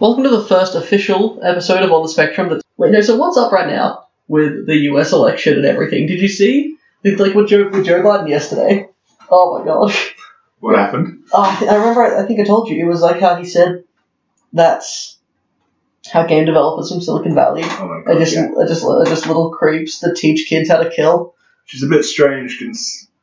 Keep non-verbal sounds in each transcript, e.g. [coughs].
Welcome to the first official episode of On the Spectrum. That's wait, no. So what's up right now with the U.S. election and everything? Did you see like with Joe with Joe Biden yesterday? Oh my gosh! What happened? Oh, I remember. I think I told you it was like how he said that's how game developers from Silicon Valley Oh my are god. just yeah. are just are just little creeps that teach kids how to kill. Which is a bit strange,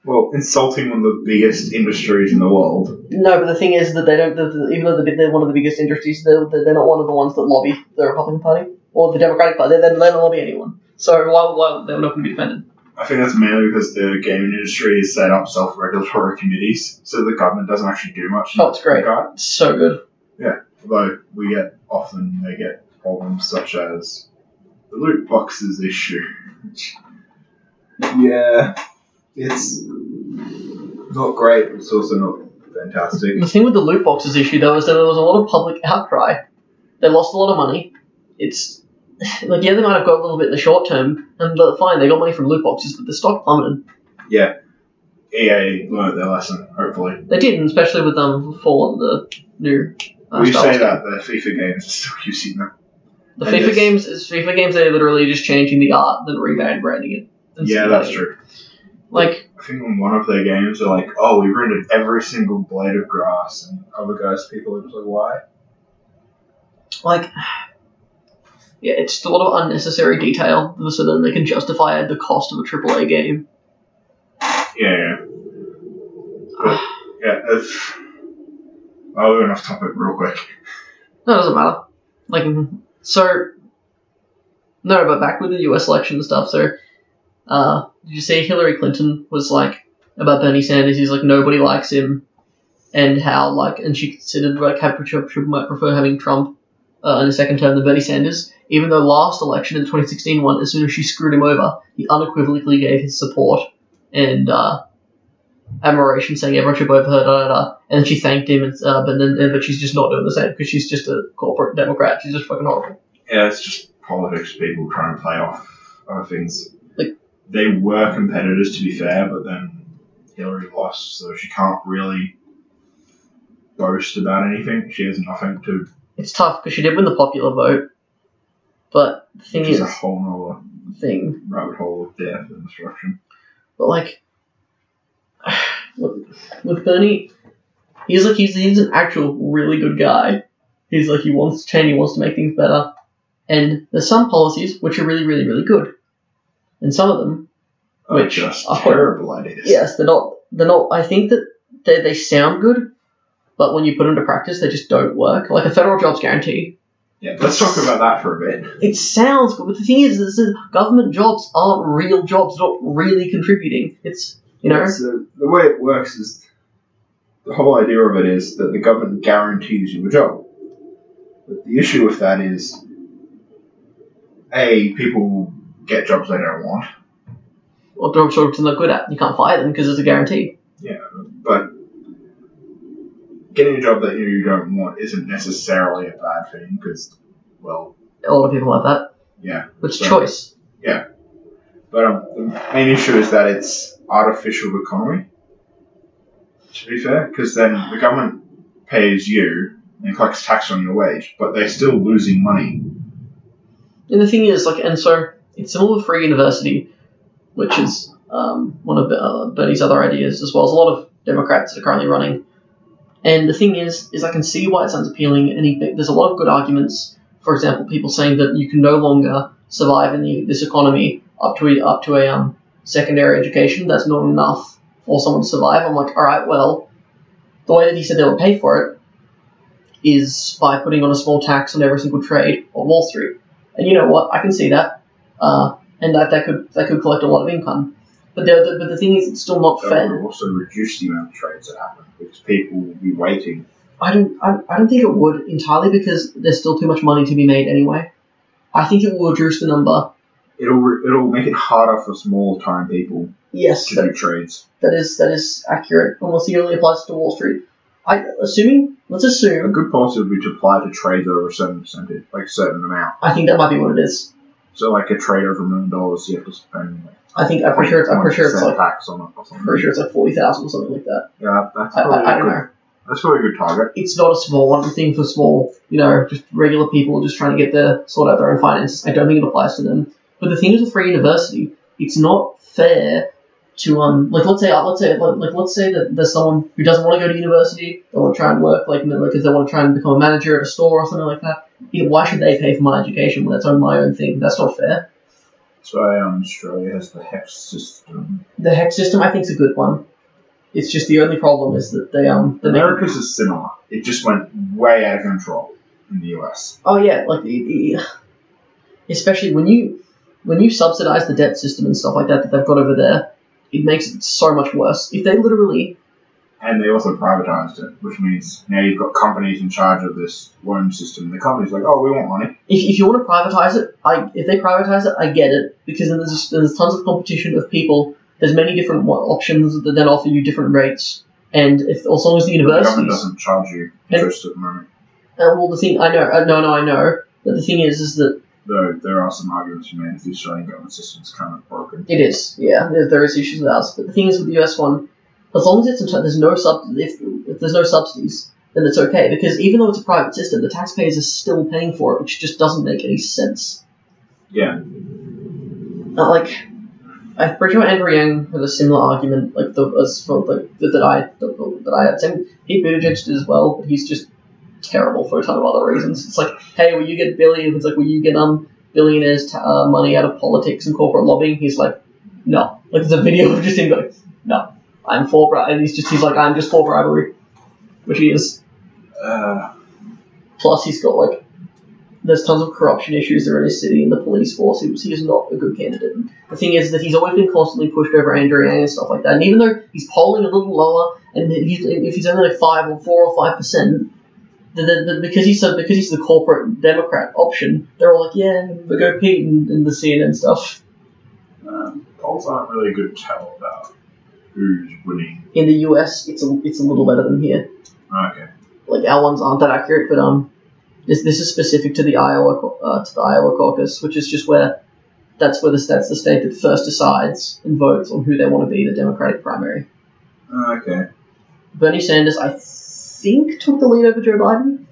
well, insulting one of the biggest industries in the world. No, but the thing is that they don't. The, the, even though they're they're one of the biggest industries, they're, they're not one of the ones that lobby the Republican Party or the Democratic Party. They, they don't lobby anyone. So why why they're not going to be defended? I think that's mainly because the gaming industry has set up self-regulatory committees, so the government doesn't actually do much. in Oh, it's great. regard. It's so good. Yeah, although we get often they get problems such as the loot boxes issue. yeah, it's not great. But it's also not fantastic. The thing with the loot boxes issue though is that there was a lot of public outcry. They lost a lot of money. It's [sighs] like yeah, they might have got a little bit in the short term, and but fine, they got money from loot boxes, but the stock plummeted. Yeah, EA learned their lesson. Hopefully, They did, and especially with them for the new. Uh, we say that the FIFA games are still [laughs] using them. The And FIFA games is FIFA games. They're literally just changing the art, then rebranding it. Yeah, that's true. Like I think on one of their games, they're like, "Oh, we rendered every single blade of grass," and other guys, people are just like, "Why?" like yeah, it's just a lot of unnecessary detail, so then they can justify the cost of a AAA game. Yeah, yeah. Yeah, it's. Oh, we're off topic real quick. No, it doesn't matter. Like, so. No, but back with the US election and stuff, so. Uh, did you see Hillary Clinton was like, about Bernie Sanders, he's like, nobody likes him, and how, like, and she considered, like, how she might prefer having Trump uh, in a second term than Bernie Sanders, even though last election in the 2016 one, as soon as she screwed him over, he unequivocally gave his support and, uh, admiration, saying everyone should vote for her, da da da. And she thanked him, and, uh, but then but she's just not doing the same because she's just a corporate Democrat. She's just fucking horrible. Yeah, it's just politics, people trying to play off other things. They were competitors, to be fair, but then Hillary lost, so she can't really boast about anything. She has nothing to. It's tough because she did win the popular vote, but the thing is a whole nother thing, rabbit hole of death and destruction. but like [sighs] with, with Bernie, he's like he's he's an actual really good guy. He's like he wants to change, he wants to make things better, and there's some policies which are really really really good, and some of them Are Which just are- terrible ideas. Yes, they're not. They're not. I think that they, they sound good, but when you put them into practice, they just don't work. Like a federal jobs guarantee. Yeah, let's talk about that for a bit. It sounds good, but the thing is, is government jobs aren't real jobs. They're not really contributing. It's you know. So the way it works is the whole idea of it is that the government guarantees you a job. But the issue with that is, a people get jobs they don't want. Or job jobs they're not good at. You can't fire them because it's a guarantee. Yeah, but getting a job that you don't want isn't necessarily a bad thing because, well, A lot of people have that. yeah. It's So- choice. Yeah, but um, the main issue is that it's artificial economy. To be fair, because then the government pays you and collects tax on your wage, but they're still losing money. And the thing is, like, and so it's similar with free university, which is um, one of uh, Bernie's other ideas, as well as a lot of Democrats that are currently running. And the thing is, is I can see why it sounds appealing, and he, there's a lot of good arguments. For example, people saying that you can no longer survive in the, this economy up to a, up to a um, secondary education. That's not enough for someone to survive. I'm like, all right, well, the way that he said they would pay for it is by putting on a small tax on every single trade on Wall Street. And you know what? I can see that, uh, and that that could that could collect a lot of income. But the, the but the thing is, it's still not That fair. would also reduce the amount of trades that happen because people will be waiting. I don't I, I don't think it would entirely because there's still too much money to be made anyway. I think it will reduce the number. It'll it'll make it harder for small time people Yes, to that, do trades. that is that is accurate. Unless it only applies to Wall Street. I assuming let's assume A good policy would be to apply to trades over a certain percentage, like a certain amount. I think that might be what it is. So, like a trade over a million dollars, you have to spend. Like, I think I'm pretty sure it's I'm pretty sure it's like tax on it or something. pretty sure it's like forty thousand or something like that. Yeah, that's I, probably I, I a don't good know. That's probably a good target. it's not a small one thing for small, you know, just regular people just trying to get their sort out their own finances. I don't think it applies to them. But the thing is with free university, it's not fair to um like let's say let's say like, like let's say that there's someone who doesn't want to go to university, they want to try and work like because they want to try and become a manager at a store or something like that. Know, why should they pay for my education when it's on my own thing? That's not fair. That's why um, Australia has the HECS system. The HECS system I think is a good one. It's just the only problem is that they um the America's is similar. It just went way out of control in the US. Oh yeah, like especially when you when you subsidize the debt system and stuff like that that they've got over there, it makes it so much worse. If they literally, And they also privatized it, which means now you've got companies in charge of this loan system. The company's like, oh, we want money. if, if you want to privatize it, I if they privatize it, I get it because then there's there's tons of competition of people. There's many different options that then offer you different rates, and if as long as the The government doesn't charge you interest at the moment. uh, well, the thing I know, uh, no, no, I know, but the thing is, is that Though there are some arguments you made the Australian government system is kind of broken. It is, yeah. There, there is issues with ours, but the thing is with the US one, as long as it's in, there's no sub if, if there's no subsidies, then it's okay because even though it's a private system, the taxpayers are still paying for it, which just doesn't make any sense. Yeah. Uh, like, I'm pretty sure Andrew Yang had a similar argument, like the as for like that, that I that, that I had. Same Pete Buttigieg did as well, but he's just terrible for a ton of other reasons. It's like, hey, will you get billions? It's like, will you get um billionaires ta- uh, money out of politics and corporate lobbying? He's like, no. Like, there's a video of just him going, no, I'm for bribery. And he's just he's like, I'm just for bribery, which he is. Uh, Plus, he's got like, there's tons of corruption issues there in his city and the police force. He, was, he is not a good candidate. And the thing is that he's always been constantly pushed over Andrew Yang and stuff like that. And even though he's polling a little lower, and he's, if he's only like five or four or five percent, the, the, the, because he's so because he's the corporate Democrat option, they're all like, yeah, we go Pete and, and the CNN stuff. um, polls aren't really a good tell about who's winning. In the US, it's a it's a little better than here. Okay. Like our ones aren't that accurate, but um, this this is specific to the Iowa uh, to the Iowa caucus, which is just where that's where the that's the state that first decides and votes on who they want to be the Democratic primary. Okay. Bernie Sanders, I think, took the lead over Joe Biden,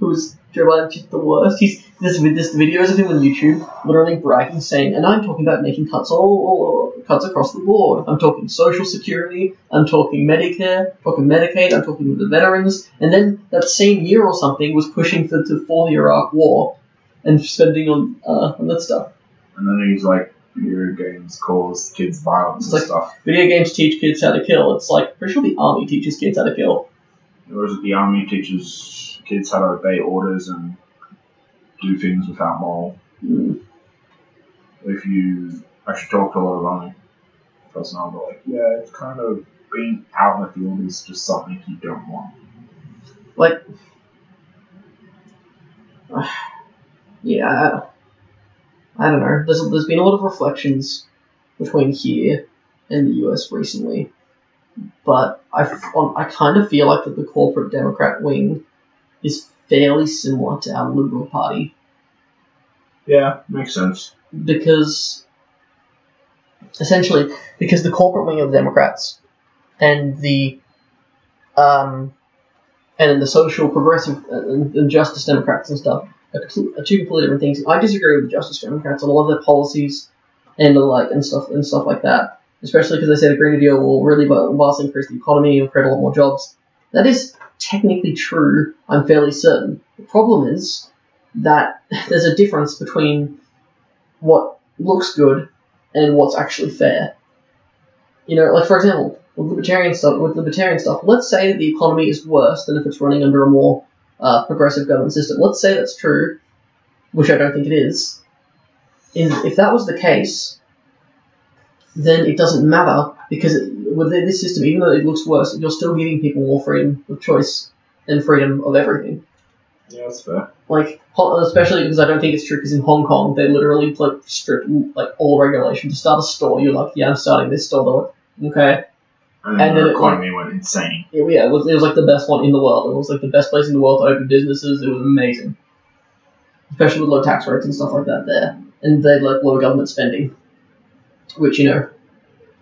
who was Joe Biden's just the worst. He's this this videos of him on YouTube, literally bragging, saying, "And I'm talking about making cuts all, all cuts across the board. I'm talking Social Security, I'm talking Medicare, talking Medicaid, I'm talking with the veterans." And then that same year or something was pushing for to for the Iraq War and spending on uh, on that stuff. And then he's like, video games cause kids violence It's and like- stuff. Video games teach kids how to kill. It's like pretty sure the army teaches kids how to kill. Or is it the army teaches kids how to obey orders and do things without moral? Mm. If you actually talk to a lot of army personnel, they're like, yeah, it's kind of being out in the field is just something you don't want. like [sighs] yeah I, don't know there's, there's been a lot of reflections between here and the US recently but I, I kind of feel like that the corporate Democrat wing is fairly similar to our Liberal Party Yeah, makes sense. because essentially because the corporate wing of the Democrats and the um, and the social progressive uh, and, and justice Democrats and stuff are, are two completely different things. I disagree with the justice Democrats on a lot of their policies and the like and stuff and stuff like that. Especially because they say the Green New Deal will really va- vastly increase the economy and create a lot more jobs. That is technically true. I'm fairly certain. The problem is that [laughs] there's a difference between what looks good and what's actually fair. You know, like for example, with libertarian stuff, with libertarian stuff, let's say that the economy is worse than if it's running under a more uh, progressive government system. Let's say that's true, which I don't think it is. In, if that was the case, then it doesn't matter because it, with this system, even though it looks worse, you're still giving people more freedom of choice and freedom of everything. Yeah, that's fair. Like, especially because I don't think it's true. Because in Hong Kong, they literally like strip like all regulation to start a store. You're like, yeah, I'm starting this store. They're like, okay, And then And the then it, economy went insane. yeah, yeah, it was, it was like the best one in the world. It was like the best place in the world to open businesses. It was amazing, especially with low tax rates and stuff like that there, and they like low government spending, which you know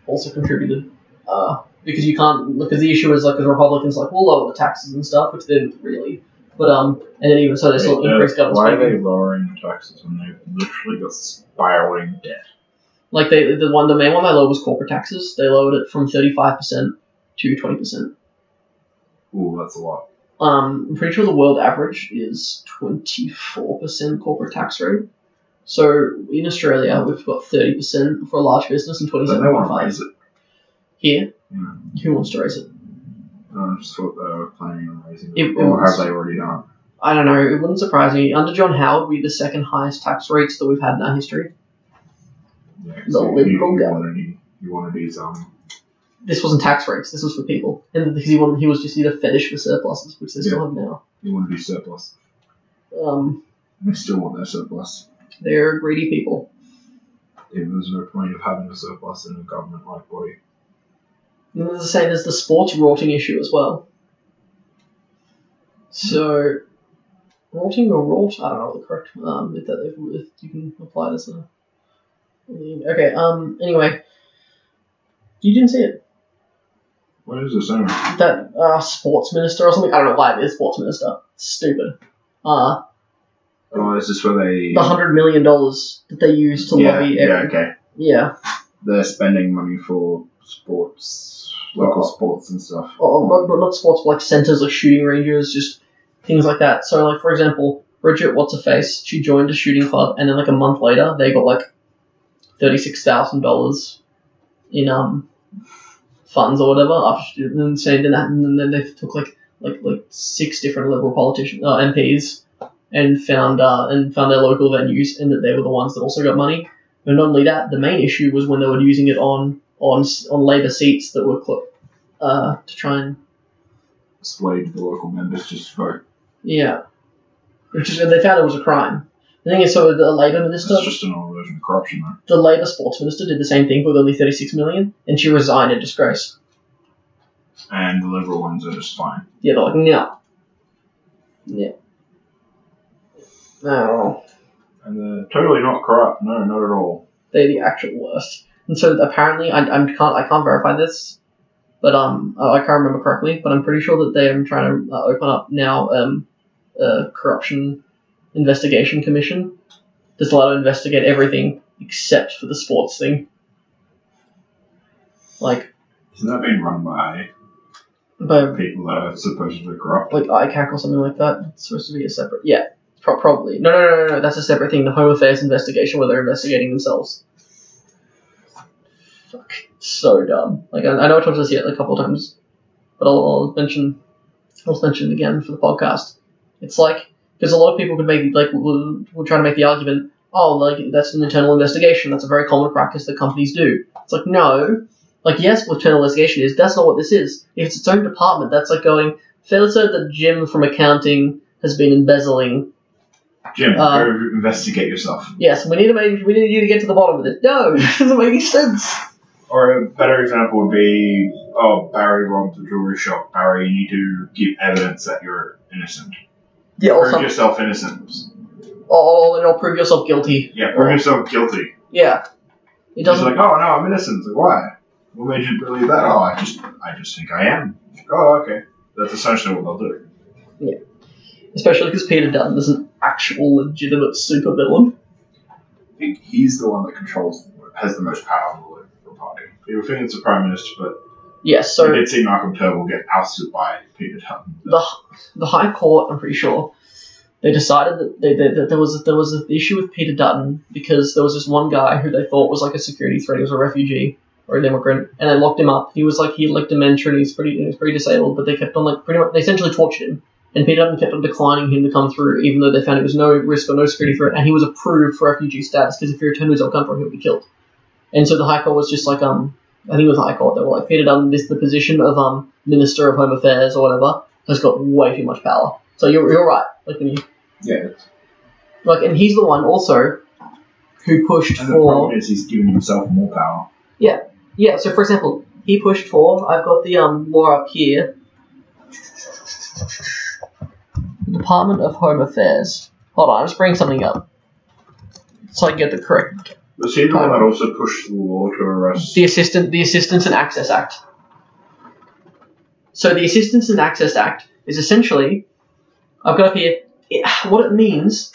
also contributed. Uh, because you can't because the issue is like the Republicans like we'll lower the taxes and stuff, which they didn't really. But um, and then even so, they still Wait, uh, increased government Why are spending. they lowering the taxes when they've literally got spiraling debt? Like they, the one, the main one they lowered was corporate taxes. They lowered it from thirty five percent to twenty percent. Ooh, that's a lot. Um, I'm pretty sure the world average is twenty four percent corporate tax rate. So in Australia, we've got thirty percent for a large business and twenty seven they point five raise it? here. Yeah. Who wants to raise it? I just thought they were planning on raising It- it. or have they already done? I don't know. It wouldn't surprise me. Under John Howard, we had the second highest tax rates that we've had in our history. Yeah, The so you, Liberal you government. wanted you wanted these um This wasn't tax rates. This was for people, and because he wanted, he was just either fetish for surpluses, which they still have now. you wanted these surplus. Um, They still want their surplus. they're greedy people. If there's no point of having a surplus in a government like body. And as I say, there's the sports rorting issue as well. So, rorting or rort? I don't know the correct um if that if, if you can apply this. Uh, okay. Um. Anyway, you didn't see it. What is this anyway? That uh sports minister or something. I don't know why it is sports minister. Stupid. Uh, Oh, is this where they the hundred million dollars that they use to yeah, lobby. yeah, every- okay. yeah. They're spending money for sports local sports and stuff. or not, not, not sports, but like centers, like shooting ranges, just things like that. So, like for example, Bridget, what's her face? She joined a shooting club, and then like a month later, they got like thirty six thousand dollars in um funds or whatever. After and saying that, and then they took like like like six different liberal politicians, uh, MPs, and found uh, and found their local venues, and that they were the ones that also got money. And not only that, the main issue was when they were using it on on on Labor seats that were cl- uh, to try and Swayed the local members just to vote. Yeah. Which is they found it was a crime. The thing is, so the Labour minister, That's just an old version of corruption though. the Labour sports minister, did the same thing with only thirty six million, and she resigned in disgrace. And the liberal ones are just fine. Yeah, they're like, no. Yeah. No, And they're totally not corrupt, no, not at all. they're the actual worst. And so apparently, I, I can't I can't verify this, but um I can't remember correctly, but I'm pretty sure that they are trying to uh, open up now um a corruption investigation commission that's allowed to investigate everything except for the sports thing. Like, Isn't that being run by by people that are supposedly corrupt? like ICAC or something like that. It's supposed to be a separate. Yeah, pro- probably. No, no, no, no, no. That's a separate thing. The Home Affairs investigation where they're investigating themselves. Fuck, so dumb. Like I, I know I talked about this yet a couple of times, but I'll, I'll mention. I'll mention it again for the podcast. It's like because a lot of people could make like we're, we're trying to make the argument. Oh, like that's an internal investigation. That's a very common practice that companies do. It's like no. Like yes, what internal investigation is. That's not what this is. If it's its own department, that's like going. Fair said that Jim from accounting has been embezzling. Jim, Uh, go investigate yourself. Yes, we need to make, we need you to get to the bottom of it. No, [laughs] it doesn't make any sense. Or a better example would be, oh, Barry robbed the jewelry shop. Barry, you need to give evidence that you're innocent. Yeah, or Prove some, yourself innocent. Oh, or, or, or prove yourself guilty. Yeah, prove yourself guilty. Yeah, it doesn't. He's like, oh no, I'm innocent. Like, why? What made you believe that? Oh, I just, I just think I am. Oh, okay. That's essentially what they'll do. Yeah, especially because Peter Dutton is an actual legitimate supervillain. I think he's the one that controls, has the most power in the Liberal Party. People it's the Prime Minister, but Yes, so did see Malcolm Turnbull get ousted by Peter Dutton. the the High Court, I'm pretty sure, they decided that, they, they, that there was there was an issue with Peter Dutton because there was this one guy who they thought was like a security threat. He was a refugee or an immigrant, and they locked him up. He was like he had like dementia and he's pretty he was pretty disabled, but they kept on like pretty much they essentially tortured him. And Peter Dutton kept on declining him to come through, even though they found it was no risk or no security threat, and he was approved for refugee status because if he returned to his own country, he would be killed. And so the High Court was just like, um, I think it was the High Court. They were like, Peter Dutton, this the position of um Minister of Home Affairs or whatever has got way too much power. So you're, you're right. Like when you Yeah. like, and he's the one also who pushed And the for problem is he's giving himself more power. yeah. Yeah. So for example, he pushed for. I've got the um law up here. Department of Home Affairs. Hold on, I'm just bringing something up so I can get the correct. The one that also pushed the law to arrest? The assistant, the Assistance and Access Act. So the Assistance and Access Act is essentially, I've got up here, it, what it means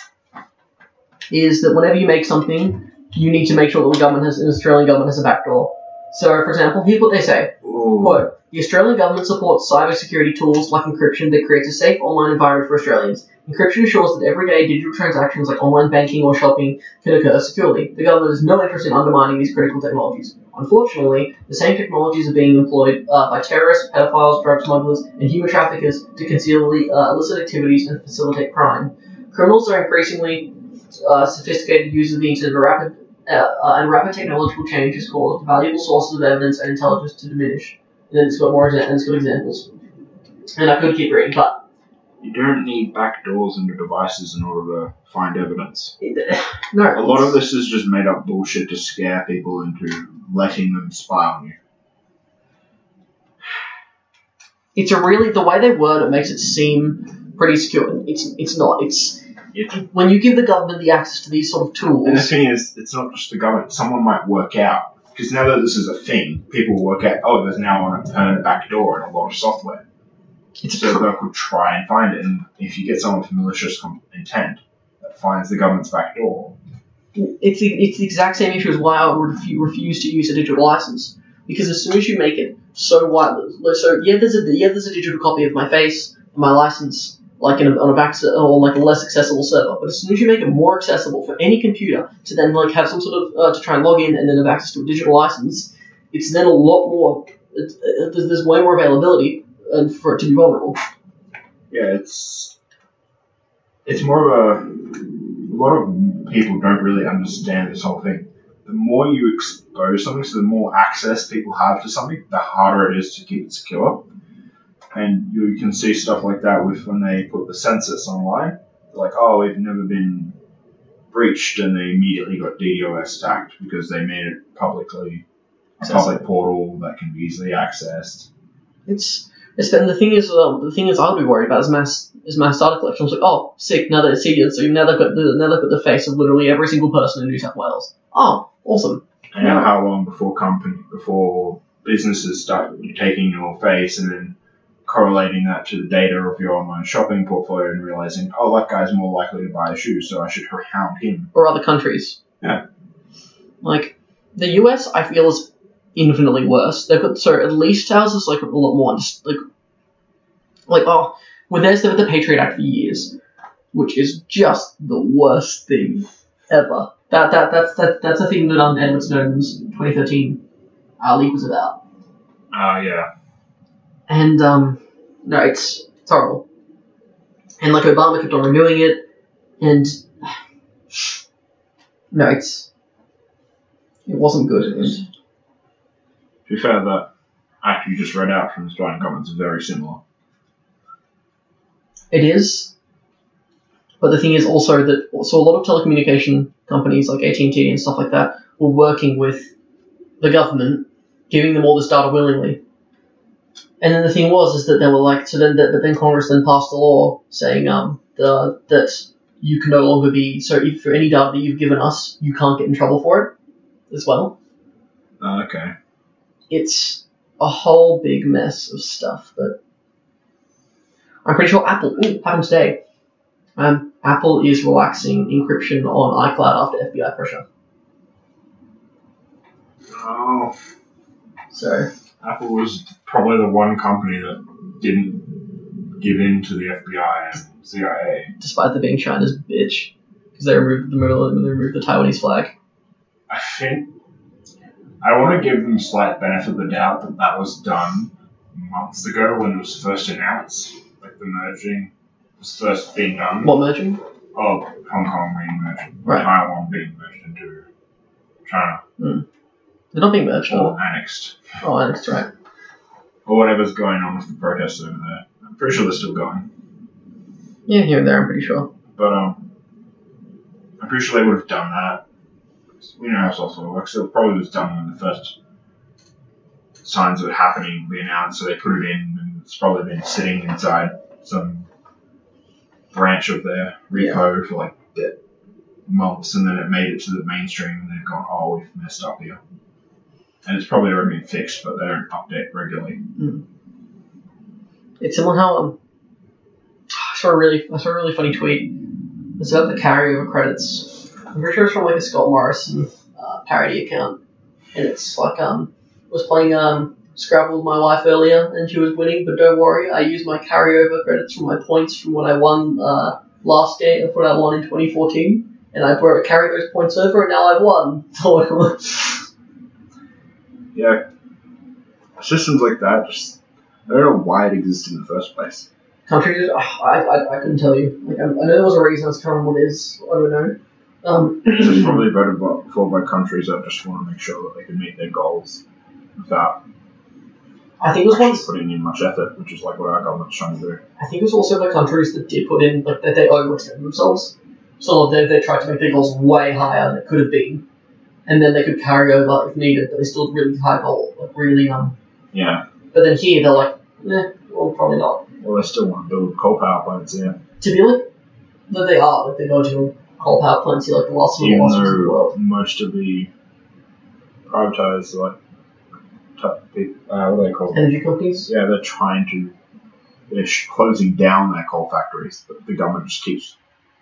is that whenever you make something, you need to make sure that the government has, the Australian government has a backdoor. So, for example, here's what they say. Ooh. Quote, the Australian government supports cybersecurity tools like encryption that creates a safe online environment for Australians. Encryption ensures that everyday digital transactions like online banking or shopping can occur securely. The government has no interest in undermining these critical technologies. Unfortunately, the same technologies are being employed uh, by terrorists, pedophiles, drug smugglers, and human traffickers to conceal uh, illicit activities and facilitate crime. Criminals are increasingly uh, sophisticated users of the internet rapid, uh, uh, and rapid technological change has caused valuable sources of evidence and intelligence to diminish. And then it's got more exa- and it's got examples. And I could keep reading, but You don't need backdoors into devices in order to find evidence. [laughs] no. A lot of this is just made up bullshit to scare people into letting them spy on you. It's a really the way they word it makes it seem pretty secure. It's it's not. It's It- when you give the government the access to these sort of tools. And the thing is, it's not just the government. Someone might work out because now that this is a thing, people work out. Oh, there's now a permanent backdoor in a lot of software, so they could try and find it. And if you get someone with malicious intent that finds the government's backdoor, it's the, it's the exact same issue as why I would refu- refuse to use a digital license because as soon as you make it so wide, so yeah, there's a yeah, there's a digital copy of my face and my license like a, on a back on like a less accessible server. But as soon as you make it more accessible for any computer to then like have some sort of uh, to try and log in and then have access to a digital license, it's then a lot more. It, it, there's, there's way more availability and for it to be vulnerable. yeah, it's it's more of a a lot of people don't really understand this whole thing. The more you expose something, so the more access people have to something, the harder it is to keep it secure. And you can see stuff like that with when they put the census online. They're like, oh, we've never been breached, and they immediately got DDoS attacked because they made it publicly a public portal that can be easily accessed. It's it's and the thing is um, the thing is I'll be worried about is mass is mass data collection. I was like, oh, sick. Now that see so now they've got the now they've got the face of literally every single person in New South Wales. Oh, awesome. And now how long before company before businesses start taking your face and then correlating that to the data of your online shopping portfolio and realizing, oh, that guy's more likely to buy a shoe, so I should hound him. Or other countries. Yeah. Like the US, I feel is infinitely worse. They've got so at least ours is like a lot more just like like oh well there's the, the Patriot Act for years, which is just the worst thing ever. That that that's that that's the thing that um Edward Snowden's 2013 uh, leak was about. Uh, yeah. And um, no, it's it's horrible. And like Obama kept on renewing it, and [sighs] no, it's it wasn't good. And To be fair, that act you just read out from the Australian government is very similar. it is, but the thing is also that so a lot of telecommunication companies like AT and T and stuff like that were working with the government, giving them all this data willingly. And then the thing was is that they were like so then that but then Congress then passed a law saying um the that you can no longer be so if for any data that you've given us you can't get in trouble for it as well. Uh, okay. It's a whole big mess of stuff, but I'm pretty sure Apple ooh, happens today. Um, Apple is relaxing encryption on iCloud after FBI pressure. Oh, So Apple was probably the one company that didn't give in to the FBI and CIA. despite them being China's bitch, because they removed the they removed the Taiwanese flag. I think I want to give them slight benefit of the doubt that that was done months ago when it was first announced, like the merging was first being done. What merging? Oh, Hong Kong being merged, Right. Taiwan being merged into China They're not being merged. or annexed, oh, it's right. or whatever's going on with the protests over there. I'm pretty sure they're still going, Yeah, here and there. I'm pretty sure. but um, I'm pretty sure they would have done that. We know how software works. So it probably was done when the first signs of it happening were announced, so they put it in, and it's probably been sitting inside some branch of their repo for like months, and then it made it to the mainstream, and they've gone, "Oh, we've messed up here," and it's probably already been fixed, but they don't update regularly. It's similar how um, I saw a really I saw a really funny tweet. It's about the carryover credits. I'm pretty sure it's from like a Scott Morrison uh, parody account, and it's like um, I was playing um Scrabble with my wife earlier, and she was winning, but don't worry, I used my carryover credits from my points from when I won uh, last game of what I won in 2014, and I brought carry those points over, and now I've won. [laughs] Yeah. Systems like that just I don't know why it existed in the first place. countries, ah, I, I, I couldn't tell you. Like I, I know there was a reason. I was kind of what it is. I don't know. Um, It's probably voted for by countries that just want to make sure that they can meet their goals without I think it was once. putting in much effort, which is like what our government's trying to do. I think it was also the countries that did put in like that they overextended themselves. So they, they tried to make their goals way higher than it could have been, and then they could carry over if needed. But they still had really high goal, like really um. Yeah. But then here they're like, eh, well probably not. Well, they still want to build coal power plants, yeah. To be like, that they are like they're going to coal power plants here, like the last of Even last ones the though world. most of the privatized, like, uh, what are they called? Energy companies. Yeah, they're trying to, they're sh- closing down their coal factories, but the government just keeps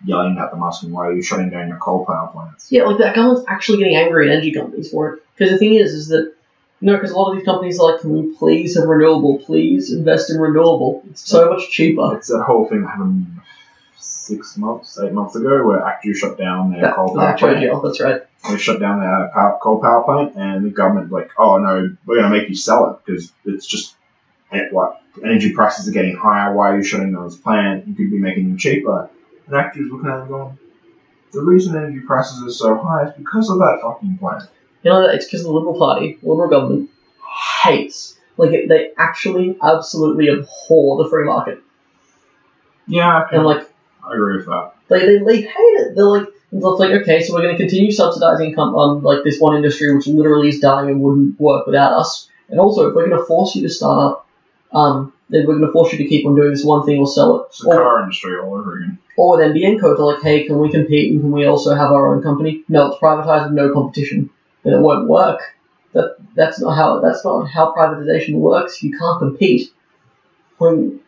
yelling at them, asking, why are you shutting down your coal power plants? Yeah, like that government's actually getting angry at energy companies for it. Because the thing is, is that you know, because a lot of these companies are like, can we please have renewable? Please invest in renewable. It's so much cheaper. It's that whole thing that happened six months, eight months ago, where Actu shut down their That, coal power plant. you. Oh, that's right. They shut down their power, coal power plant, and the government like, oh no, we're going to make you sell it because it's just what energy prices are getting higher. Why are you shutting down this plant? You could be making them cheaper. And Actu's looking at it going, the reason energy prices are so high is because of that fucking plant. You know, it's because the Liberal Party, the Liberal government, hates. Like, they actually absolutely abhor the free market. Yeah, And, like, I agree with that. they, they, they hate it. They're like, it's like, okay, so we're going to continue subsidizing com- um, like this one industry which literally is dying and wouldn't work without us. And also, if we're going to force you to start up, um, then we're going to force you to keep on doing this one thing or sell it. It's the Or, car industry all over again. or with NBN Co, they're like, hey, can we compete and can we also have our own company? No, it's privatized with no competition. Then it won't work. That that's not how that's not how privatization works. You can't compete. When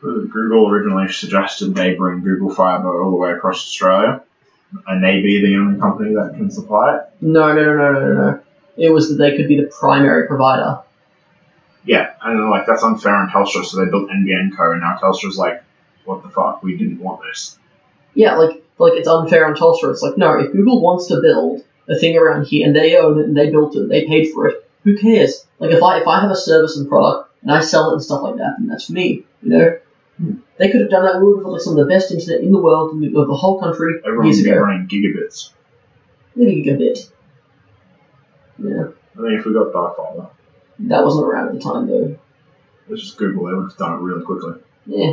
Google originally suggested they bring Google Fiber all the way across Australia, and they be the only company that can supply it. no no no no no no it was that they could be the primary provider. Yeah, and like that's unfair on Telstra, so they built NBN Co. And now Telstra's like, what the fuck? We didn't want this. Yeah, like like it's unfair on Telstra. It's like no, if Google wants to build a thing around here and they own it and they built it, they paid for it. Who cares? Like if I if I have a service and product and I sell it and stuff like that, then that's for me. You know, they could have done that. We would have got like some of the best internet in the world, in the, of the whole country, Everyone years would be ago. running gigabits. Maybe a bit. Yeah, I mean, if we got dark fiber, that wasn't around at the time though. it's just Google. They would have done it really quickly. Yeah.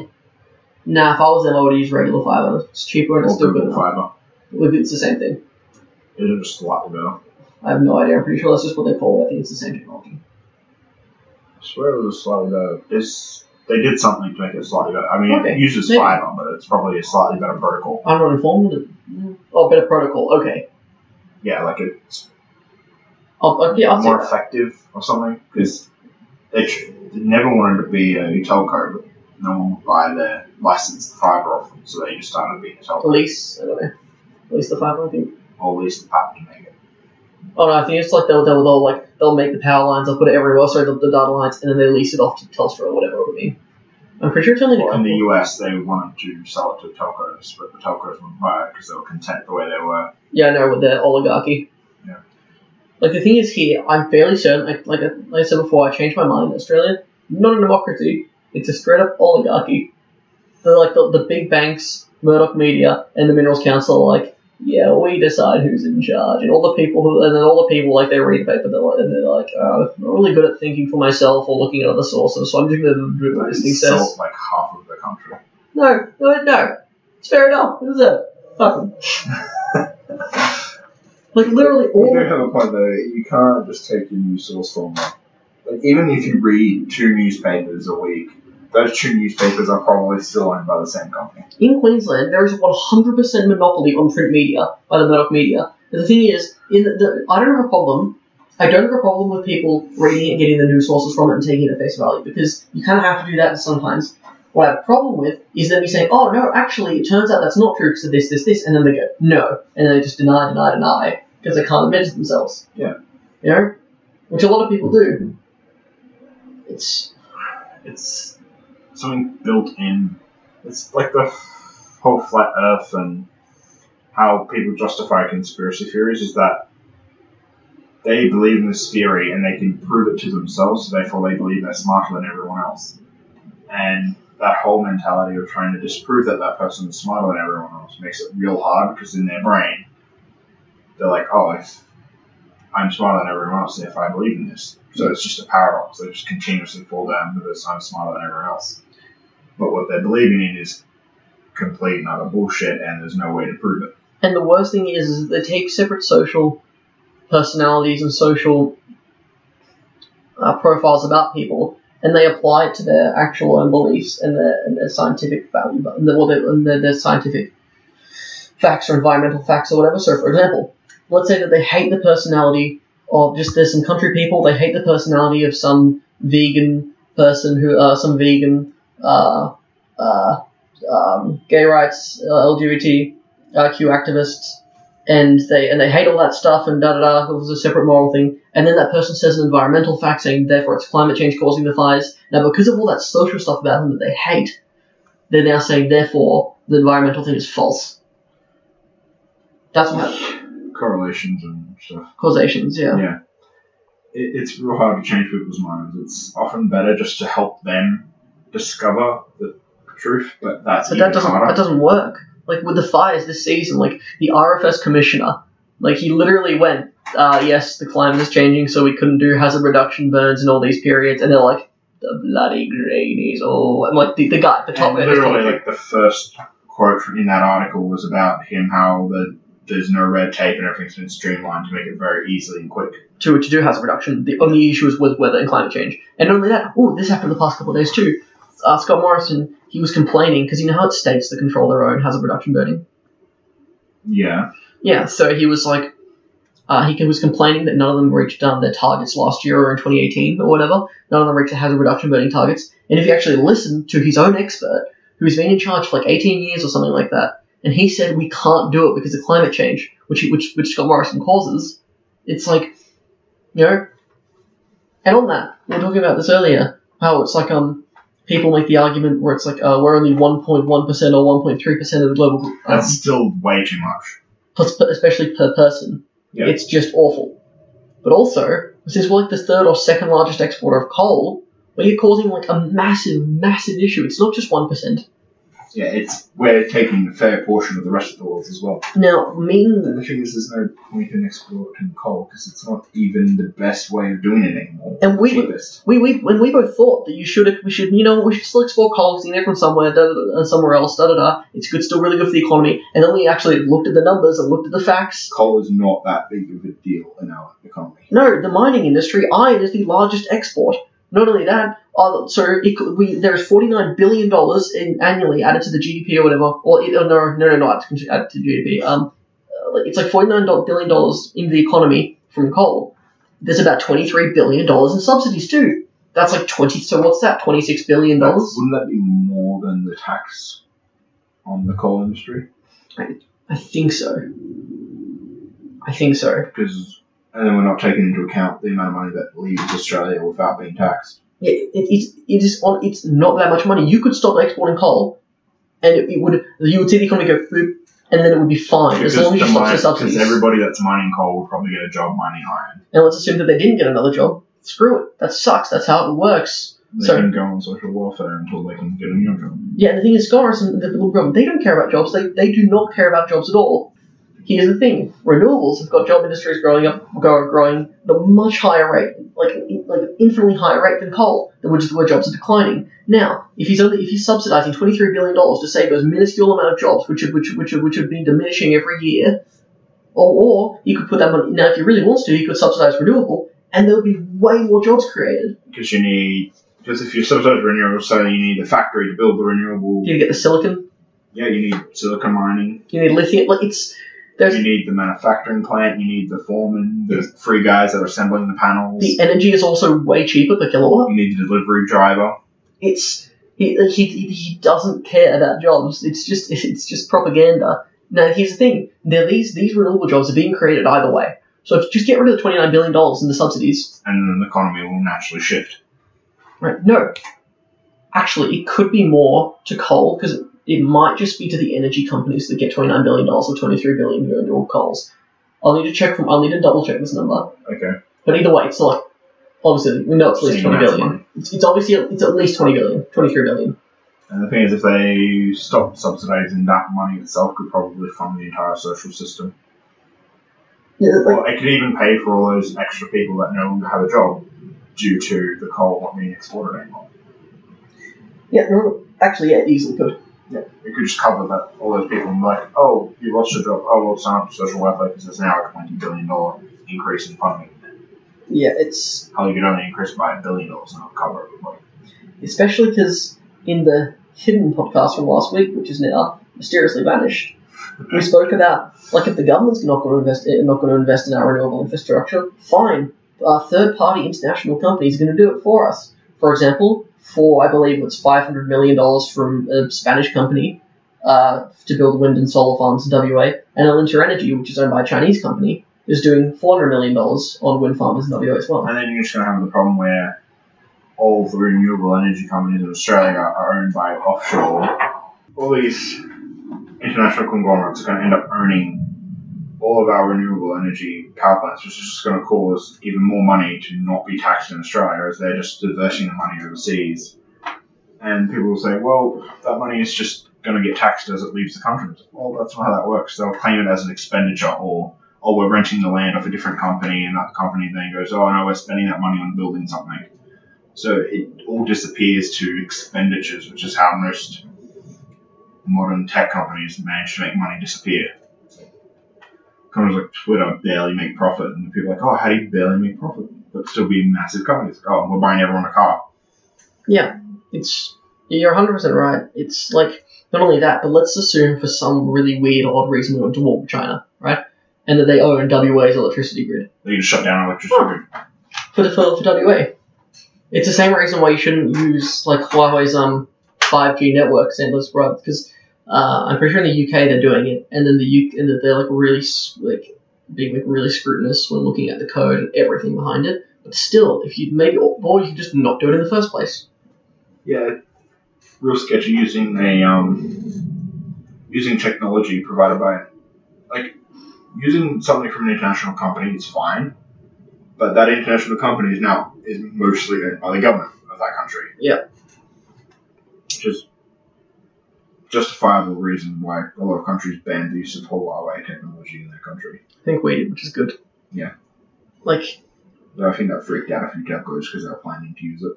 Nah, if I was them, I would use regular fiber. It's cheaper and it's Or still good Google enough. Fiber. It's the same thing. It's just slightly better. I have no idea. I'm pretty sure that's just what they call it. I think it's the same technology. I swear it was slightly better. It's, they did something to make it slightly better. I mean, Okay, it uses maybe. fiber, but it's probably a slightly better protocol. I'm not informed. Oh, better protocol. Okay. Yeah, like it's I'll, uh, yeah, I'll more effective or something because they, tr- they never wanted to be a telco, but no one would buy their licensed fiber off them, so they just started being a at telco, least I don't know. At least the fiber, I think. or at least the patent to make it. Oh no, I think it's like they'll, they'll, they'll like they'll make the power lines, they'll put it everywhere, sorry, the, the data lines, and then they lease it off to Telstra or whatever it would be. I'm pretty sure it's only in Well, in the US, they wanted to sell it to telcos, but the telcos wouldn't buy it because they were content the way they were. Yeah, I know with the oligarchy. Yeah. Like the thing is here, I'm fairly certain. Like, like, I, like I said before, I changed my mind. Australia, not a democracy. It's a straight up oligarchy. They're like the, the big banks, Murdoch Media, and the Minerals Council are like, yeah, we decide who's in charge, and all the people who, and then all the people like they read the paper, they're like, and they're like, oh, I'm not really good at thinking for myself or looking at other sources, so I'm just going to do what this thing says. like half of the country. No, no, no. It's fair enough. Is it? Fuck. [laughs] Like literally You do have a point though. You can't just take your news source from. Like even if you read two newspapers a week, those two newspapers are probably still owned by the same company. In Queensland, there is a 100% monopoly on print media by the Murdoch Media. But the thing is, in the, the, I don't have a problem I don't have a problem with people reading it and getting the news sources from it and taking it at face value because you kind of have to do that sometimes. What I have a problem with is them saying, "Oh no, actually, it turns out that's not true because of this, this, this," and then they go, "No," and then they just deny, deny, deny because they can't admit it themselves. Yeah. You know, which a lot of people do. It's It's something built in. It's like the whole flat Earth and how people justify conspiracy theories is that they believe in this theory and they can prove it to themselves, so therefore they believe they're smarter than everyone else. And that whole mentality of trying to disprove that that person is smarter than everyone else makes it real hard because in their brain, they're like, oh, if I'm smarter than everyone else, if I believe in this. So it's just a paradox. They just continuously fall down because I'm smarter than everyone else. But what they're believing in is complete and utter bullshit, and there's no way to prove it. And the worst thing is, is they take separate social personalities and social uh, profiles about people, and they apply it to their actual own beliefs and their, and their scientific value, and their, well, their, their, their scientific facts or environmental facts or whatever. So, for example, let's say that they hate the personality of just there's some country people. They hate the personality of some vegan person who, uh, some vegan, uh, uh, um, gay rights, uh, LGBT uh, Q activists, and they and they hate all that stuff and da da da. It was a separate moral thing, and then that person says an environmental fact saying therefore it's climate change causing the fires. Now because of all that social stuff about them that they hate, they're now saying therefore the environmental thing is false. That's what Correlations and stuff. causations, yeah. Yeah. It, it's real hard to change people's minds. It's often better just to help them discover the truth, but that's But that doesn't harder. that doesn't work. Like with the fires this season, like the RFS commissioner, like he literally went, uh, yes, the climate is changing, so we couldn't do hazard reduction burns in all these periods, and they're like, the bloody greenies, oh, and like the, the guy, at the top And literally, like the first quote in that article was about him how the there's no red tape and everything's been streamlined to make it very easily and quick. to, to do hazard reduction. The only issue is with weather and climate change. And not only that, oh, this happened the past couple of days too. Uh, Scott Morrison, he was complaining because you know how it's states that control their own hazard reduction burning. Yeah. Yeah, so he was like, uh, he was complaining that none of them reached um, their targets last year or in 2018 or whatever. None of them reached the hazard reduction burning targets. And if you actually listen to his own expert, who's been in charge for like 18 years or something like that, and he said we can't do it because of climate change, which he, which which Scott Morrison causes. It's like, you know, and on that we were talking about this earlier, how it's like um people make the argument where it's like uh, we're only 1.1 percent or 1.3 percent of the global um, That's still way too much. plus, especially per person. Yeah. It's just awful. But also, since we're like the third or second largest exporter of coal, we're causing like a massive, massive issue. It's not just one percent. Yeah, it's we're taking a fair portion of the rest of the world as well. Now, mean And the thing is, there's no point in exporting coal because it's not even the best way of doing it anymore. And we- cheapest. we we when we both thought that you should we should you know we should still export coal you know from somewhere da, da, da, somewhere else da da da. It's good, still really good for the economy. And then we actually looked at the numbers and looked at the facts. Coal is not that big of a deal in our economy. No, the mining industry, iron is the largest export. Not only that, uh, so it, could- we there is forty nine billion dollars in annually added to the GDP or whatever. Or it, no, no, no, not added to GDP. Um, uh, like, it's like forty nine billion dollars in the economy from coal. There's about twenty three billion dollars in subsidies too. That's like twenty. So what's that? Twenty six billion That's- dollars. Wouldn't that be more than the tax on the coal industry? I think so. I think so. Because and then we're not taking into account the amount of money that leaves Australia without being taxed. Yeah, it, it's it is on. It's not that much money. You could stop exporting coal, and it, it would you would see the economy go boop, and then it would be fine as long as you stop the subsidies. because everybody that's mining coal would probably get a job mining iron. And let's assume that they didn't get another job. Screw it. That sucks. That's how it works. They So- can go on social welfare until they can get a new job. Yeah, and the thing is, Scott and the Liberal government, they don't care about jobs. They, they do not care about jobs at all. Here's the thing: renewables have got job industries growing up, growing at a much higher rate, like like infinitely higher rate than coal, which is where jobs are declining. Now, if he's only if he's subsidising twenty three billion dollars to save those minuscule amount of jobs, which have, which which have, which have been diminishing every year, or or he could put that money. Now, if he really wants to, he could subsidise renewable, and there would be way more jobs created. Because you need because if you subsidize renewables, so you need a factory to build the renewable. You get the silicon, Yeah, you need silicon mining. you need lithium. Like it's There's You need the manufacturing plant. You need the foreman, the three guys that are assembling the panels. the energy is also way cheaper per kilowatt. You need the delivery driver. It's he, he, he doesn't care about jobs. It's just [laughs] it's just propaganda. Now here's the thing: now these these renewable jobs are being created either way. So if you just get rid of the twenty nine billion dollars in the subsidies, and then the economy will naturally shift. right? No, actually, it could be more to coal because it might just be to the energy companies that get twenty nine billion dollars or twenty three billion going to all coals. I'll need to check from. I'll need to double check this number. Okay. But either way, it's like obviously we know it's at least Same twenty amount of billion. money. It's, it's obviously it's at least twenty billion, twenty three billion. And the thing is, if they stopped subsidizing that money itself, could probably fund the entire social system. Yeah, like, Or it could even pay for all those extra people that no longer have a job due to the coal not being exported anymore. yeah, no, actually, yeah, it easily could. Yeah, it could just cover that all those people and be like, oh, you lost your job. Oh, well, sign up for social welfare because there's now a twenty billion dollar increase in funding. Yeah, it's How you could only increase by a billion dollars and not cover everybody. especially because in the hidden podcast from last week, which is now mysteriously vanished, we spoke about like if the government's not going to invest, eh, not going to invest in our renewable infrastructure, fine. Uh, third-party international companies are going to do it for us. For example, for I believe it's five hundred million dollars from a Spanish company uh, to build wind and solar farms in WA, and Alinta Energy, which is owned by a Chinese company, is doing four hundred million dollars on wind farms in WA as well. And then you're just going to have the problem where all the renewable energy companies in Australia are owned by offshore. All these international conglomerates are going to end up owning all of our renewable energy power plants, which is just going to cause even more money to not be taxed in Australia as they're just diverting the money overseas. And people will say, well, that money is just going to get taxed as it leaves the country. Well, that's not how that works. They'll claim it as an expenditure or oh, we're renting the land off a different company, and that company then goes, oh, no, we're spending that money on building something. So it all disappears to expenditures, which is how most modern tech companies manage to make money disappear. Companies like Twitter barely make profit, and people are like, oh, how do you barely make profit? But still be massive companies. Oh, we're buying everyone a car. Yeah, it's you're 100 percent right. It's like not only that, but let's assume for some really weird, odd reason we went to war with China, right? And that they own WA's electricity grid They just shut down electricity. grid. for the for, for WA. It's the same reason why you shouldn't use like Huawei's um 5G network sandless broad because uh, I'm pretty sure in the UK they're doing it, and then the U and that they're like really like being like really scrutinous when looking at the code and everything behind it. But still, if you maybe or you could just not do it in the first place. Yeah, real sketchy using a um using technology provided by like using something from an international company is fine, but that international company is now is mostly owned by the government of that country. Yeah. Which is justifiable reason why a lot of countries ban the use of Huawei technology in their country. I think we did, which is good. Yeah. Like I think that freaked out a few telcos because they were planning to use it.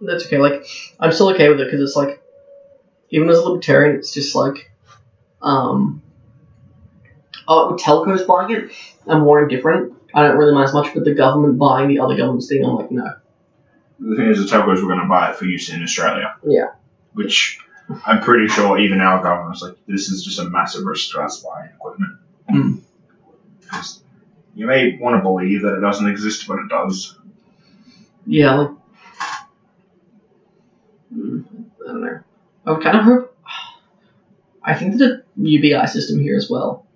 that's okay. Like I'm still okay with it because it's like even as a libertarian, it's just like um. Oh, telcos buying it, I'm more indifferent. I don't really mind as much, but the government buying the other government's thing, I'm like, no. The thing is, the telcos were going to buy it for use in Australia. Yeah. Which I'm pretty sure even our government's like, this is just a massive risk to us buying equipment. 'Cause You may want to believe that it doesn't exist, but it does. Yeah, like Mm, I don't know. I would kind of hope. I think that a UBI system here as well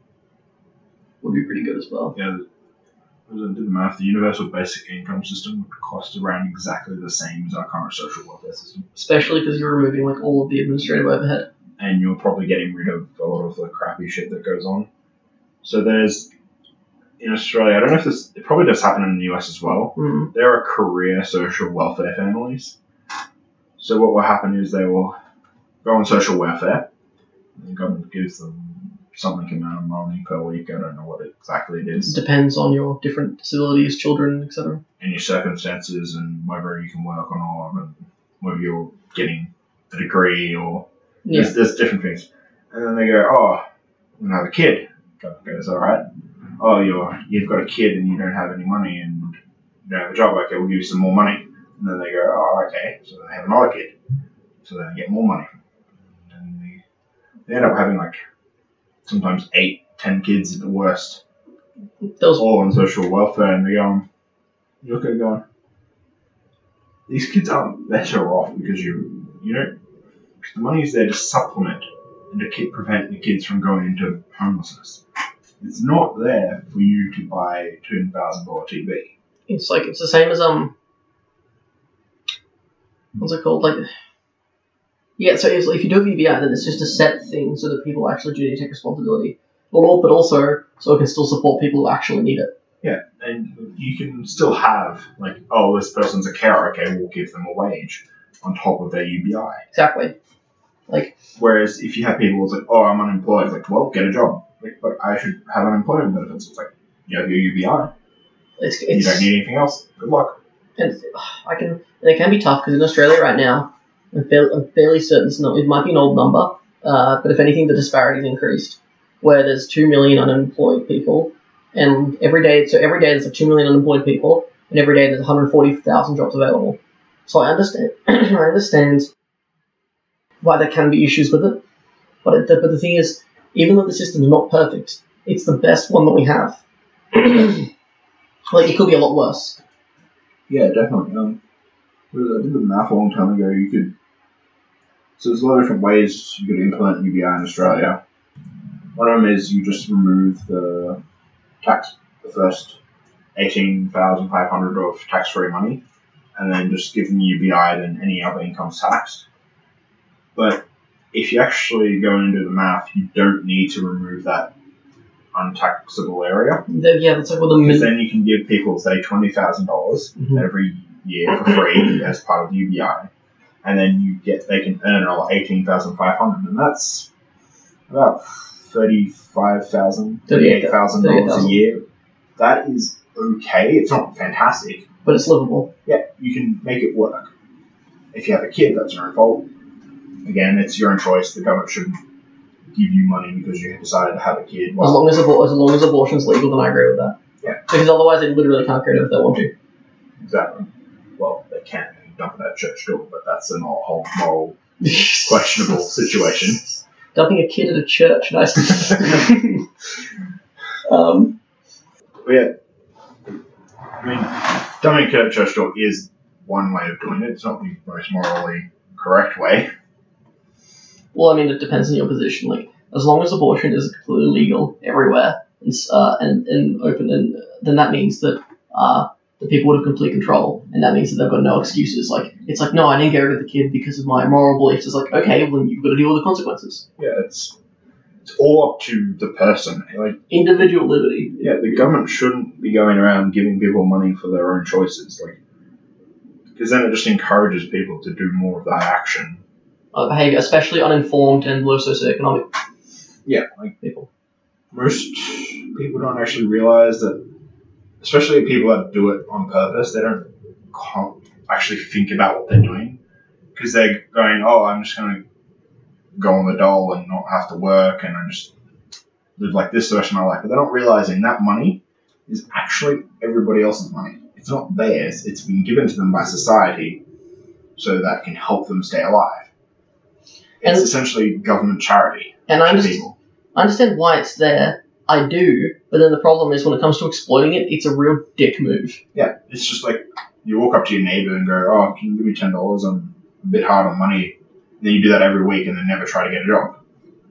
would be pretty good as well. Yeah. Do the math. The universal basic income system would cost around exactly the same as our current social welfare system. Especially because you're removing like all of the administrative overhead. And you're probably getting rid of a lot of the crappy shit that goes on. So there's in Australia, I don't know if this it probably does happen in the US as well. Mm. there are career social welfare families. So what will happen is they will go on social welfare. And the government gives them something amount of money per week. I don't know what exactly it is, depends on your different disabilities, children, etc. and your circumstances, and whether you can work or not, and whether you're getting a degree or Yeah. there's, there's different things. And then they go, oh, I'm gonna have a kid. Goes, all right. Oh, you're you've got a kid and you don't have any money and you don't have a job. Okay, we'll give you some more money. And then they go, oh, okay. So they have another kid. So then they get more money. And they, they end up having like sometimes eight, ten kids at the worst, was all on social welfare, and they're going, look at it going, these kids aren't better off because you, you know, the money is there to supplement and to keep prevent the kids from going into homelessness. It's not there for you to buy two thousand dollar TV. it's like it's the same as um what's it called like yeah so if you do have UBI then it's just a set thing so that people actually do need to take responsibility well but also so it can still support people who actually need it Yeah, and you can still have like, oh, this person's a carer. Okay, we'll give them a wage on top of their UBI. exactly Like. Whereas if you have people who's like, oh, I'm unemployed, it's like, well, get a job. Like, but I should have unemployment benefits. It's like, you have your UBI. it's, You don't need anything else. Good luck. and I can and it can be tough because in Australia right now I'm fairly, I'm fairly certain it's not, it might be an old number uh, but if anything the disparity's increased where there's 2 million unemployed people and every day so every day there's like 2 million unemployed people and every day there's 140,000 jobs available so I understand [clears throat] I understand why there can be issues with it but it, but the thing is even though the system's not perfect it's the best one that we have [clears throat] like it could be a lot worse Yeah, definitely. Um, I did the math a long time ago. You could. So there's a lot of different ways you could implement UBI in Australia. One of them is you just remove the tax, the first eighteen thousand five hundred of tax-free money, and then just give them UBI. Then any other income's taxed. But if you actually go into the math, you don't need to remove that untaxable area The- yeah, that's like what the because min- then you can give people say twenty thousand dollars Mhm. every year for free [coughs] as part of the UBI, and then you get they can earn all eighteen thousand five hundred, and that's about thirty five thousand, thirty eight thousand dollars a $38,000. year. That is okay. It's not fantastic. but it's livable. Yeah, you can make it work. If you have a kid, that's your own fault. Again, it's your own choice. The government shouldn't give you money because you decided to have a kid. As long as abor- as long as abortion's legal, then I agree with that. Yeah. Because otherwise, they literally can't create it if they want to. Exactly. Well, they can. They can dump at a church door, but that's a whole moral questionable situation. Dumping a kid at a church, nice. [laughs] um, yeah, I mean, dumping a kid at a church door is one way of doing it. It's not the most morally correct way. well, I mean, it depends on your position. Like, as long as abortion is completely legal everywhere and uh, and, and open, and then that means that uh, the people would have complete control, and that means that they've got no excuses. Like, it's like, no, I didn't get rid of the kid because of my moral beliefs. It's like, okay, well, then you've got to deal with the consequences. Yeah, it's it's all up to the person. Like, Individual liberty. yeah, the government shouldn't be going around giving people money for their own choices. Like, because then it just encourages people to do more of that action. uh, behavior, especially uninformed and low socioeconomic Yeah, like people. most people don't actually realize that, especially people that do it on purpose, they don't actually think about what they're doing because they're going, "Oh, I'm just going to go on the dole and not have to work, and I just live like this the rest of my life." But they're not realizing that money is actually everybody else's money. It's not theirs. It's been given to them by society so that can help them stay alive. It's And- essentially government charity And I understand. I understand why it's there. I do, but then the problem is when it comes to exploiting it, it's a real dick move. Yeah, it's just like you walk up to your neighbor and go, "Oh, can you give me ten dollars? I'm a bit hard on money." And then you do that every week, and then never try to get a job.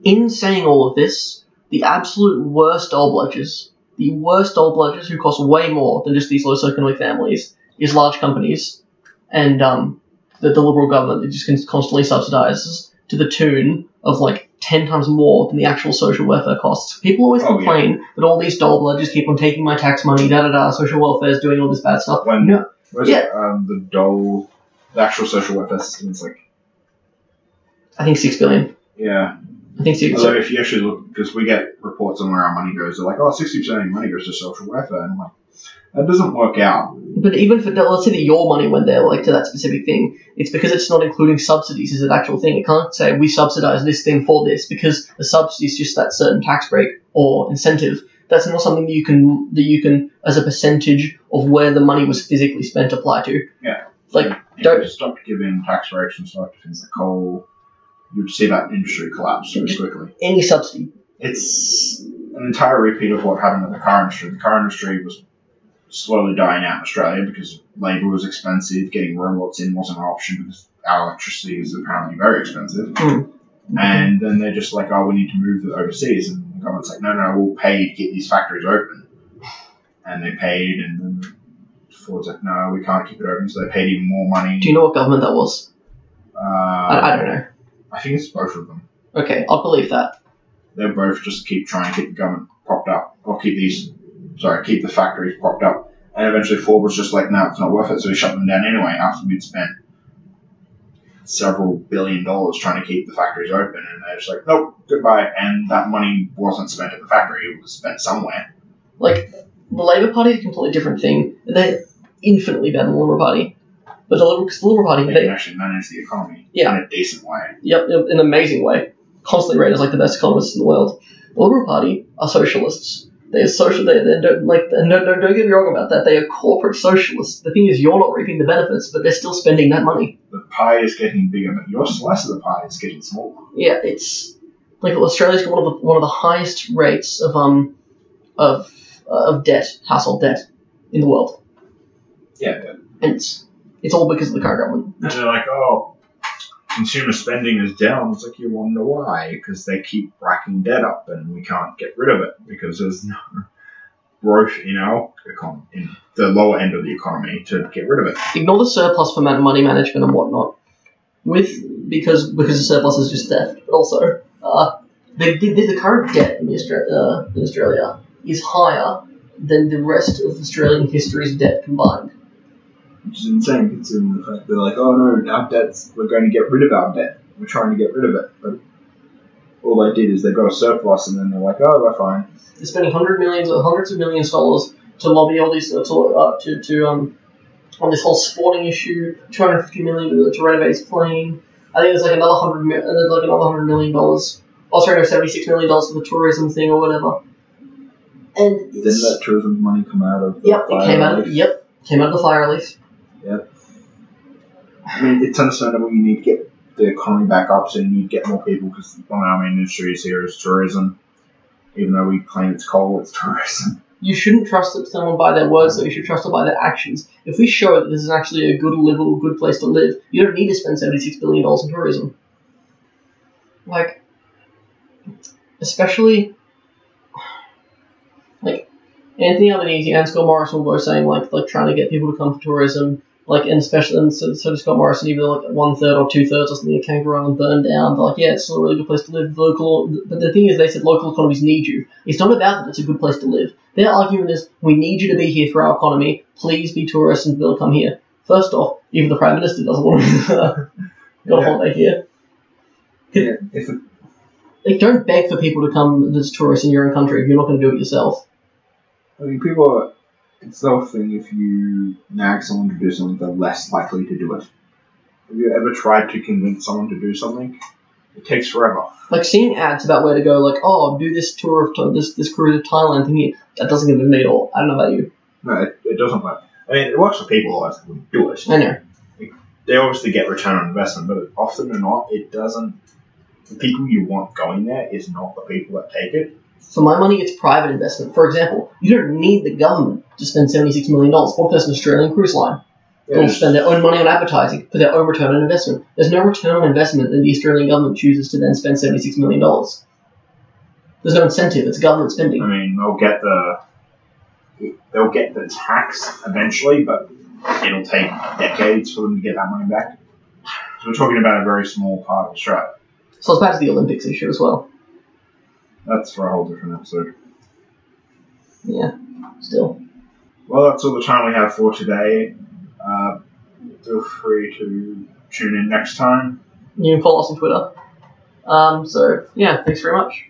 In saying all of this, the absolute worst dole bludgers, the worst dole bludgers who cost way more than just these low socioeconomic families, is large companies, and um, the, the liberal government that just con- constantly subsidizes to the tune of like ten times more than the actual social welfare costs. People always Oh, yeah. complain that all these dole bludgers keep on taking my tax money, da da da, social welfare is doing all this bad stuff. When No, where's Yeah. um, the dole, the actual social welfare system is like, I think six billion. yeah. I think six. Although if you actually look, because we get reports on where our money goes, they're like, "Oh, 60 percent of your money goes to social welfare," and I'm like, that doesn't work out. But even for let's say that your money went there, like to that specific thing, it's because it's not including subsidies as an actual thing. It can't say we subsidize this thing for this because the subsidy is just that certain tax break or incentive. That's not something that you can that you can as a percentage of where the money was physically spent apply to. Yeah. Like If Don't- stopped giving tax breaks and stuff to things like coal, you'd see that industry collapse very quickly. any subsidy. It's an entire repeat of what happened with the car industry. The car industry was slowly dying out in Australia because labour was expensive. Getting robots in wasn't an option because our electricity is apparently very expensive. Mm. And then they're just like, oh, we need to move it overseas. And the government's like, no, no, we'll pay to get these factories open. And they paid, and then Ford's like, no, we can't keep it open. So they paid even more money. Do you know what government that was? uh, I, I don't know. I think it's both of them. Okay, I'll believe that. They both just keep trying to keep the government propped up, or keep these, sorry, keep the factories propped up. And eventually Ford was just like, no, it's not worth it. So he shut them down anyway after we'd spent several billion dollars trying to keep the factories open. And they're just like, nope, goodbye. And that money wasn't spent at the factory, it was spent somewhere. Like, the Labour Party is a completely different thing. They're infinitely better than the Liberal Party. But the Liberal, the Liberal Party, They they, can actually manage the economy Yeah. in a decent way. Yep, in an amazing way. Constantly rated as like the best economists in the world. The Liberal Party are socialists. They are social. They, they don't like. And don't, don't, don't get me wrong about that. They are corporate socialists. The thing is, you're not reaping the benefits, but they're still spending that money. The pie is getting bigger, but your slice of the pie is getting smaller. Yeah, it's like Australia's got one of the one of the highest rates of um of uh, of debt, household debt, in the world, Yeah, and it's it's all because of the current government. And they're like, oh, consumer spending is down. It's like, you wonder why? Because they keep racking debt up and we can't get rid of it because there's no growth in our economy, in the lower end of the economy to get rid of it. ignore the surplus for money management and whatnot. With because because the surplus is just theft, but also uh, the, the, the current debt in, uh, in Australia is higher than the rest of Australian history's debt combined. Which is insane considering the fact they're like, oh no, our debt's, we're going to get rid of our debt. We're trying to get rid of it. But all they did is they got a surplus and then they're like, oh, we're fine. They're spending hundred millions, hundreds of millions of dollars to lobby all these uh, to, uh, to to um on this whole sporting issue. Two hundred fifty million to, to renovate his plane. I think there's like another hundred, mi- uh, there's like another hundred million dollars. Oh, sorry, no, seventy six million dollars for the tourism thing or whatever. And Didn't that tourism money come out of the yep, it came out. Of, relief? yep, came out of the fire relief. I mean, it's understandable you need to get the economy back up, so you need to get more people because One of our main industries here is tourism. Even though we claim it's coal, it's [laughs] tourism. You shouldn't trust someone by their words, though. You should trust them by their actions. If we show that this is actually a good, livable, good place to live, you don't need to spend seventy-six billion dollars in tourism. Like, especially like Anthony Albanese and Scott Morrison were saying like like trying to get people to come for tourism. Like and especially and so, so Scott Morrison, even like one third or two thirds or something came around and burned down. They're like, yeah, it's still a really good place to live. Local, but the thing is, they said local economies need you. It's not about that it's a good place to live. Their argument is, we need you to be here for our economy. Please be tourists and able come here. First off, even the Prime Minister doesn't want to [laughs] got a Yeah. holiday here. yeah, if it, Like, don't beg for people to come as tourists in your own country if you're not going to do it yourself. I mean, people are. It's the whole thing. If you nag someone to do something, they're less likely to do it. Have you ever tried to convince someone to do something? It takes forever. Like seeing ads about where to go, like, oh, do this tour of this this cruise of Thailand thing. That doesn't give me at all. I don't know about you. No, it, it doesn't work. I mean, it works for people, they wouldn't do it. I know. They obviously get return on investment, but often or not, it doesn't. The people you want going there is not the people that take it. For my money, it's private investment. For example, you don't need the government to spend $76 million. What does an Australian cruise line? They'll spend their own money on advertising for their own return on investment. There's no return on investment that the Australian government chooses to then spend $76 million. There's no incentive. It's government spending. I mean, they'll get the they'll get the tax eventually, but it'll take decades for them to get that money back. So we're talking about a very small part of Australia. So it's back to the Olympics issue as well. That's for a whole different episode. Yeah, still. Well, that's all the time we have for today. Uh, feel free to tune in next time. You can follow us on Twitter. Um, so, yeah, thanks very much.